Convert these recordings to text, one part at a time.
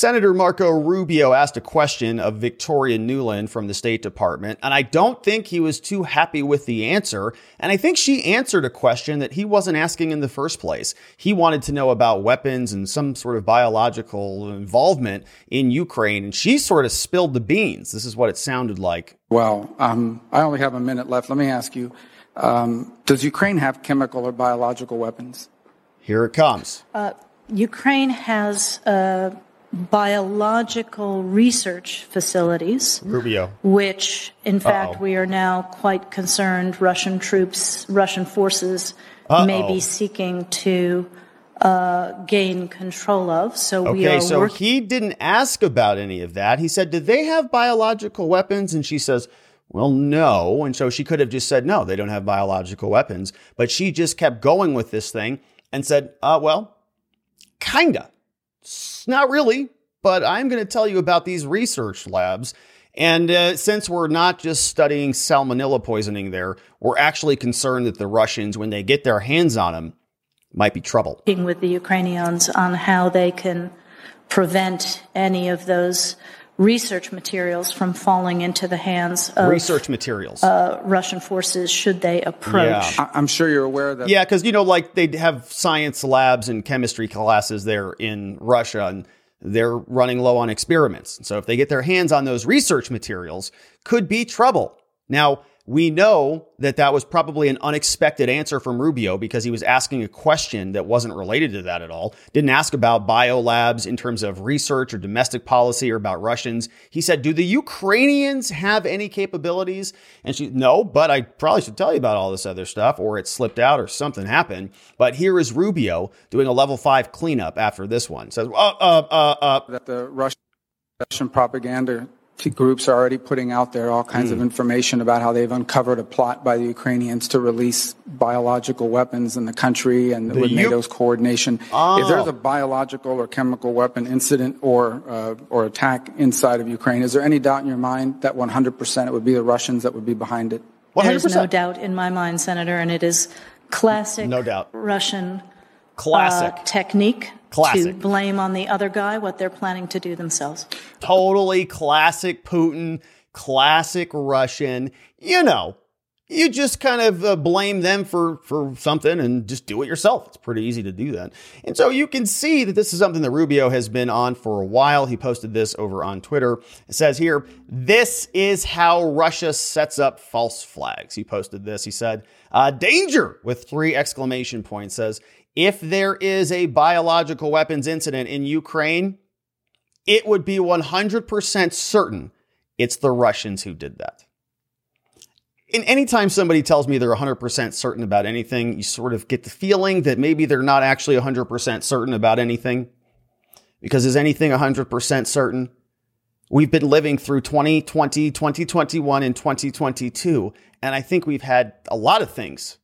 Senator Marco Rubio asked a question of Victoria Nuland from the State Department, and I don't think he was too happy with the answer. And I think she answered a question that he wasn't asking in the first place. He wanted to know about weapons and some sort of biological involvement in Ukraine, and she sort of spilled the beans. This is what it sounded like. Well, um, I only have a minute left. Let me ask you um, Does Ukraine have chemical or biological weapons? Here it comes. Uh, Ukraine has. Uh biological research facilities. Rubio. Which, in fact, Uh-oh. we are now quite concerned Russian troops, Russian forces Uh-oh. may be seeking to uh, gain control of. So okay, we are. so he didn't ask about any of that. He said, "Do they have biological weapons?" And she says. Well, no. And so she could have just said, no, they don't have biological weapons. But she just kept going with this thing and said, uh, well, kinda. Not really, but I'm going to tell you about these research labs. And uh, since we're not just studying salmonella poisoning there, we're actually concerned that the Russians, when they get their hands on them, might be trouble. With the Ukrainians on how they can prevent any of those research materials from falling into the hands of research materials uh, Russian forces should they approach. Yeah. I'm sure you're aware of that. Yeah, because you know, like they have science labs and chemistry classes there in Russia, and they're running low on experiments. So if they get their hands on those research materials, could be trouble. Now, we know that that was probably an unexpected answer from Rubio because he was asking a question that wasn't related to that at all. Didn't ask about biolabs in terms of research or domestic policy or about Russians. He said, Do the Ukrainians have any capabilities? And she, no, but I probably should tell you about all this other stuff or it slipped out or something happened. But here is Rubio doing a level five cleanup after this one. Says, uh, uh, uh, uh. That the Russian propaganda groups are already putting out there all kinds mm. of hmm. information about how they've uncovered a plot by the Ukrainians to release biological weapons in the country and the with U- NATO's coordination. Oh. If there's a biological or chemical weapon incident or uh, or attack inside of Ukraine, is there any doubt in your mind that 100% it would be the Russians that would be behind it? 100%. There's no doubt in my mind, Senator, and it is classic no doubt. Russian classic uh, technique Classic. to blame on the other guy what they're planning to do themselves. Totally classic Putin, classic Russian. You know, you just kind of uh, blame them for for something and just do it yourself. It's pretty easy to do that. And so you can see that this is something that Rubio has been on for a while. He posted this over on Twitter. It says here, "This is how Russia sets up false flags." He posted this. He said, uh, "Danger!" with three exclamation points. Says if there is a biological weapons incident in Ukraine, it would be 100% certain it's the Russians who did that. And anytime somebody tells me they're 100% certain about anything, you sort of get the feeling that maybe they're not actually 100% certain about anything. Because is anything 100% certain? We've been living through 2020, 2021, and 2022. And I think we've had a lot of things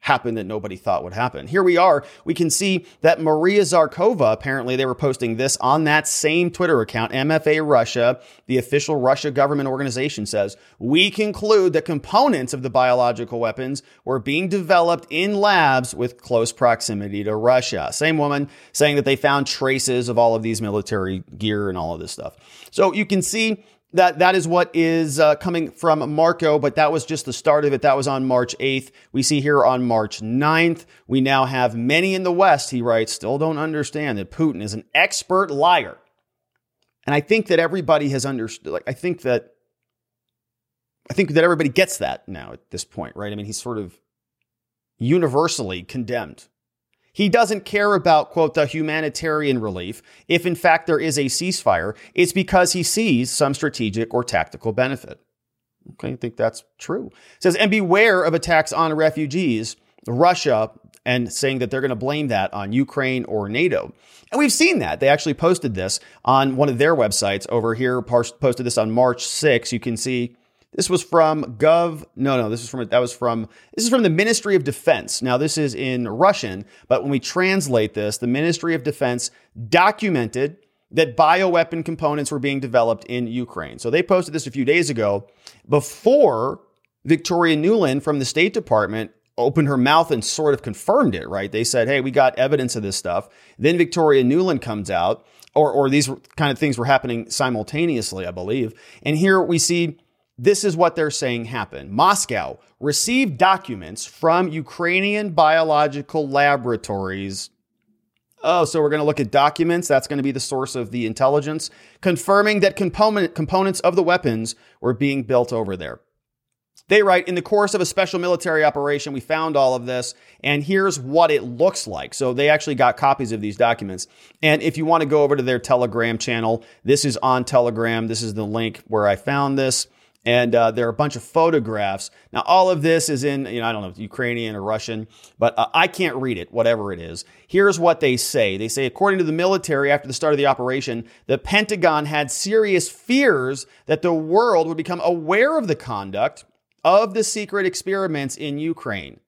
happen that nobody thought would happen. Here we are. We can see that Maria Zakharova, apparently they were posting this on that same Twitter account, MFA Russia, the official Russia government organization says, we conclude that components of the biological weapons were being developed in labs with close proximity to Russia. Same woman saying that they found traces of all of these military gear and all of this stuff. So you can see that that is what is uh, coming from Marco, but that was just the start of it. That was on March 8th. We see here on March 9th, we now have many in the West, he writes, still don't understand that Putin is an expert liar. And I think that everybody has understood, like, I think that, I think that everybody gets that now at this point, right? I mean, he's sort of universally condemned he doesn't care about, quote, the humanitarian relief. If in fact there is a ceasefire, it's because he sees some strategic or tactical benefit. Okay, I think that's true. It says, and beware of attacks on refugees, Russia, and saying that they're going to blame that on Ukraine or NATO. And we've seen that. They actually posted this on one of their websites over here, posted this on March 6. You can see this was from Gov. No, no, this is from that was from this is from the Ministry of Defense. Now this is in Russian, but when we translate this, the Ministry of Defense documented that bioweapon components were being developed in Ukraine. So they posted this a few days ago before Victoria Nuland from the State Department opened her mouth and sort of confirmed it, right? They said, hey, we got evidence of this stuff. Then Victoria Nuland comes out or, or these kind of things were happening simultaneously, I believe. And here we see this is what they're saying happened. Moscow received documents from Ukrainian biological laboratories. Oh, so we're going to look at documents. That's going to be the source of the intelligence, confirming that component, components of the weapons were being built over there. They write, in the course of a special military operation, we found all of this, and here's what it looks like. So they actually got copies of these documents. And if you want to go over to their Telegram channel, this is on Telegram. This is the link where I found this. And uh, there are a bunch of photographs. Now, all of this is in, you know, I don't know, Ukrainian or Russian, but uh, I can't read it, whatever it is. Here's what they say. They say, according to the military, after the start of the operation, the Pentagon had serious fears that the world would become aware of the conduct of the secret experiments in Ukraine.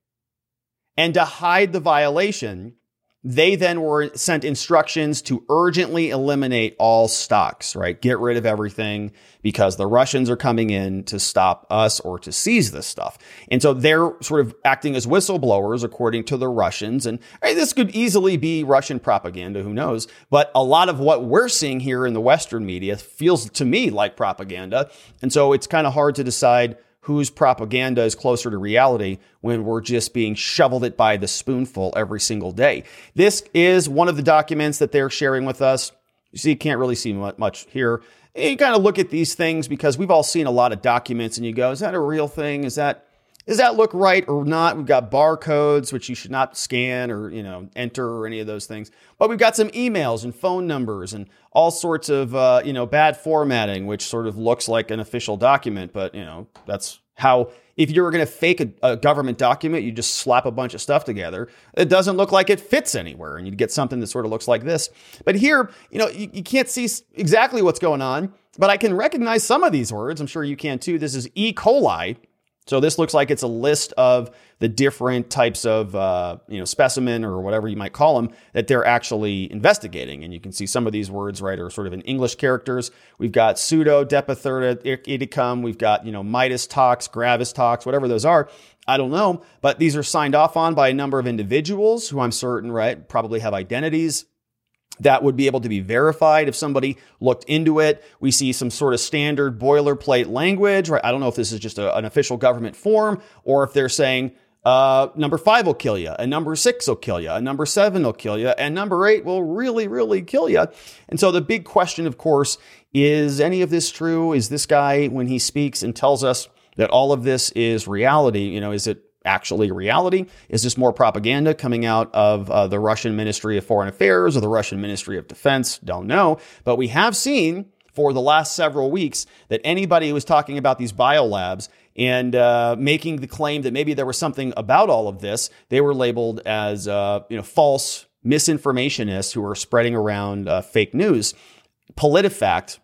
And to hide the violation, they then were sent instructions to urgently eliminate all stocks, right? Get rid of everything because the Russians are coming in to stop us or to seize this stuff. And so they're sort of acting as whistleblowers according to the Russians. And right, this could easily be Russian propaganda, who knows? But a lot of what we're seeing here in the Western media feels to me like propaganda. And so it's kind of hard to decide whose propaganda is closer to reality when we're just being shoveled it by the spoonful every single day. This is one of the documents that they're sharing with us. You see, you can't really see much here. You kind of look at these things because we've all seen a lot of documents and you go, is that a real thing? Is that does that look right or not? We've got barcodes, which you should not scan or, you know, enter or any of those things. But we've got some emails and phone numbers and all sorts of, uh, you know, bad formatting, which sort of looks like an official document. But, you know, that's how, if you were going to fake a, a, government document, you just slap a bunch of stuff together. It doesn't look like it fits anywhere. And you'd get something that sort of looks like this. But here, you know, you, you can't see exactly what's going on, but I can recognize some of these words. I'm sure you can too. This is E. coli so this looks like it's a list of the different types of uh, you know specimen or whatever you might call them that they're actually investigating, and you can see some of these words right are sort of in English characters. We've got pseudo depatherta idicum. We've got you know Midas tox, gravis tox, whatever those are. I don't know, but these are signed off on by a number of individuals who I'm certain right probably have identities that would be able to be verified if somebody looked into it. We see some sort of standard boilerplate language, right? I don't know if this is just a, an official government form or if they're saying, uh, number five will kill you, and number six will kill you, and number seven will kill you, and number eight will really, really kill you. And so the big question, of course, is any of this true? Is this guy, when he speaks and tells us that all of this is reality, you know, is it actually reality? Is this more propaganda coming out of uh, the Russian Ministry of Foreign Affairs or the Russian Ministry of Defense? Don't know. But we have seen for the last several weeks that anybody who was talking about these biolabs and uh, making the claim that maybe there was something about all of this, they were labeled as uh, you know false misinformationists who were spreading around uh, fake news. PolitiFact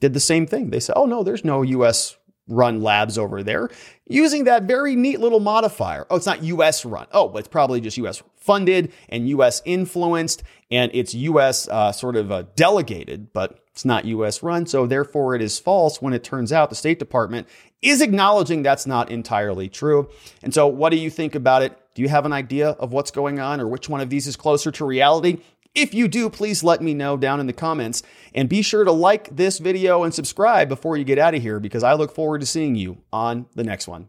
did the same thing. They said, "Oh no, there's no U.S run labs over there using that very neat little modifier. Oh, it's not US run. Oh, but it's probably just US funded and US influenced and it's US uh, sort of uh, delegated, but it's not US run. So therefore it is false when it turns out the State Department is acknowledging that's not entirely true. And so what do you think about it? Do you have an idea of what's going on or which one of these is closer to reality? If you do, please let me know down in the comments and be sure to like this video and subscribe before you get out of here because I look forward to seeing you on the next one.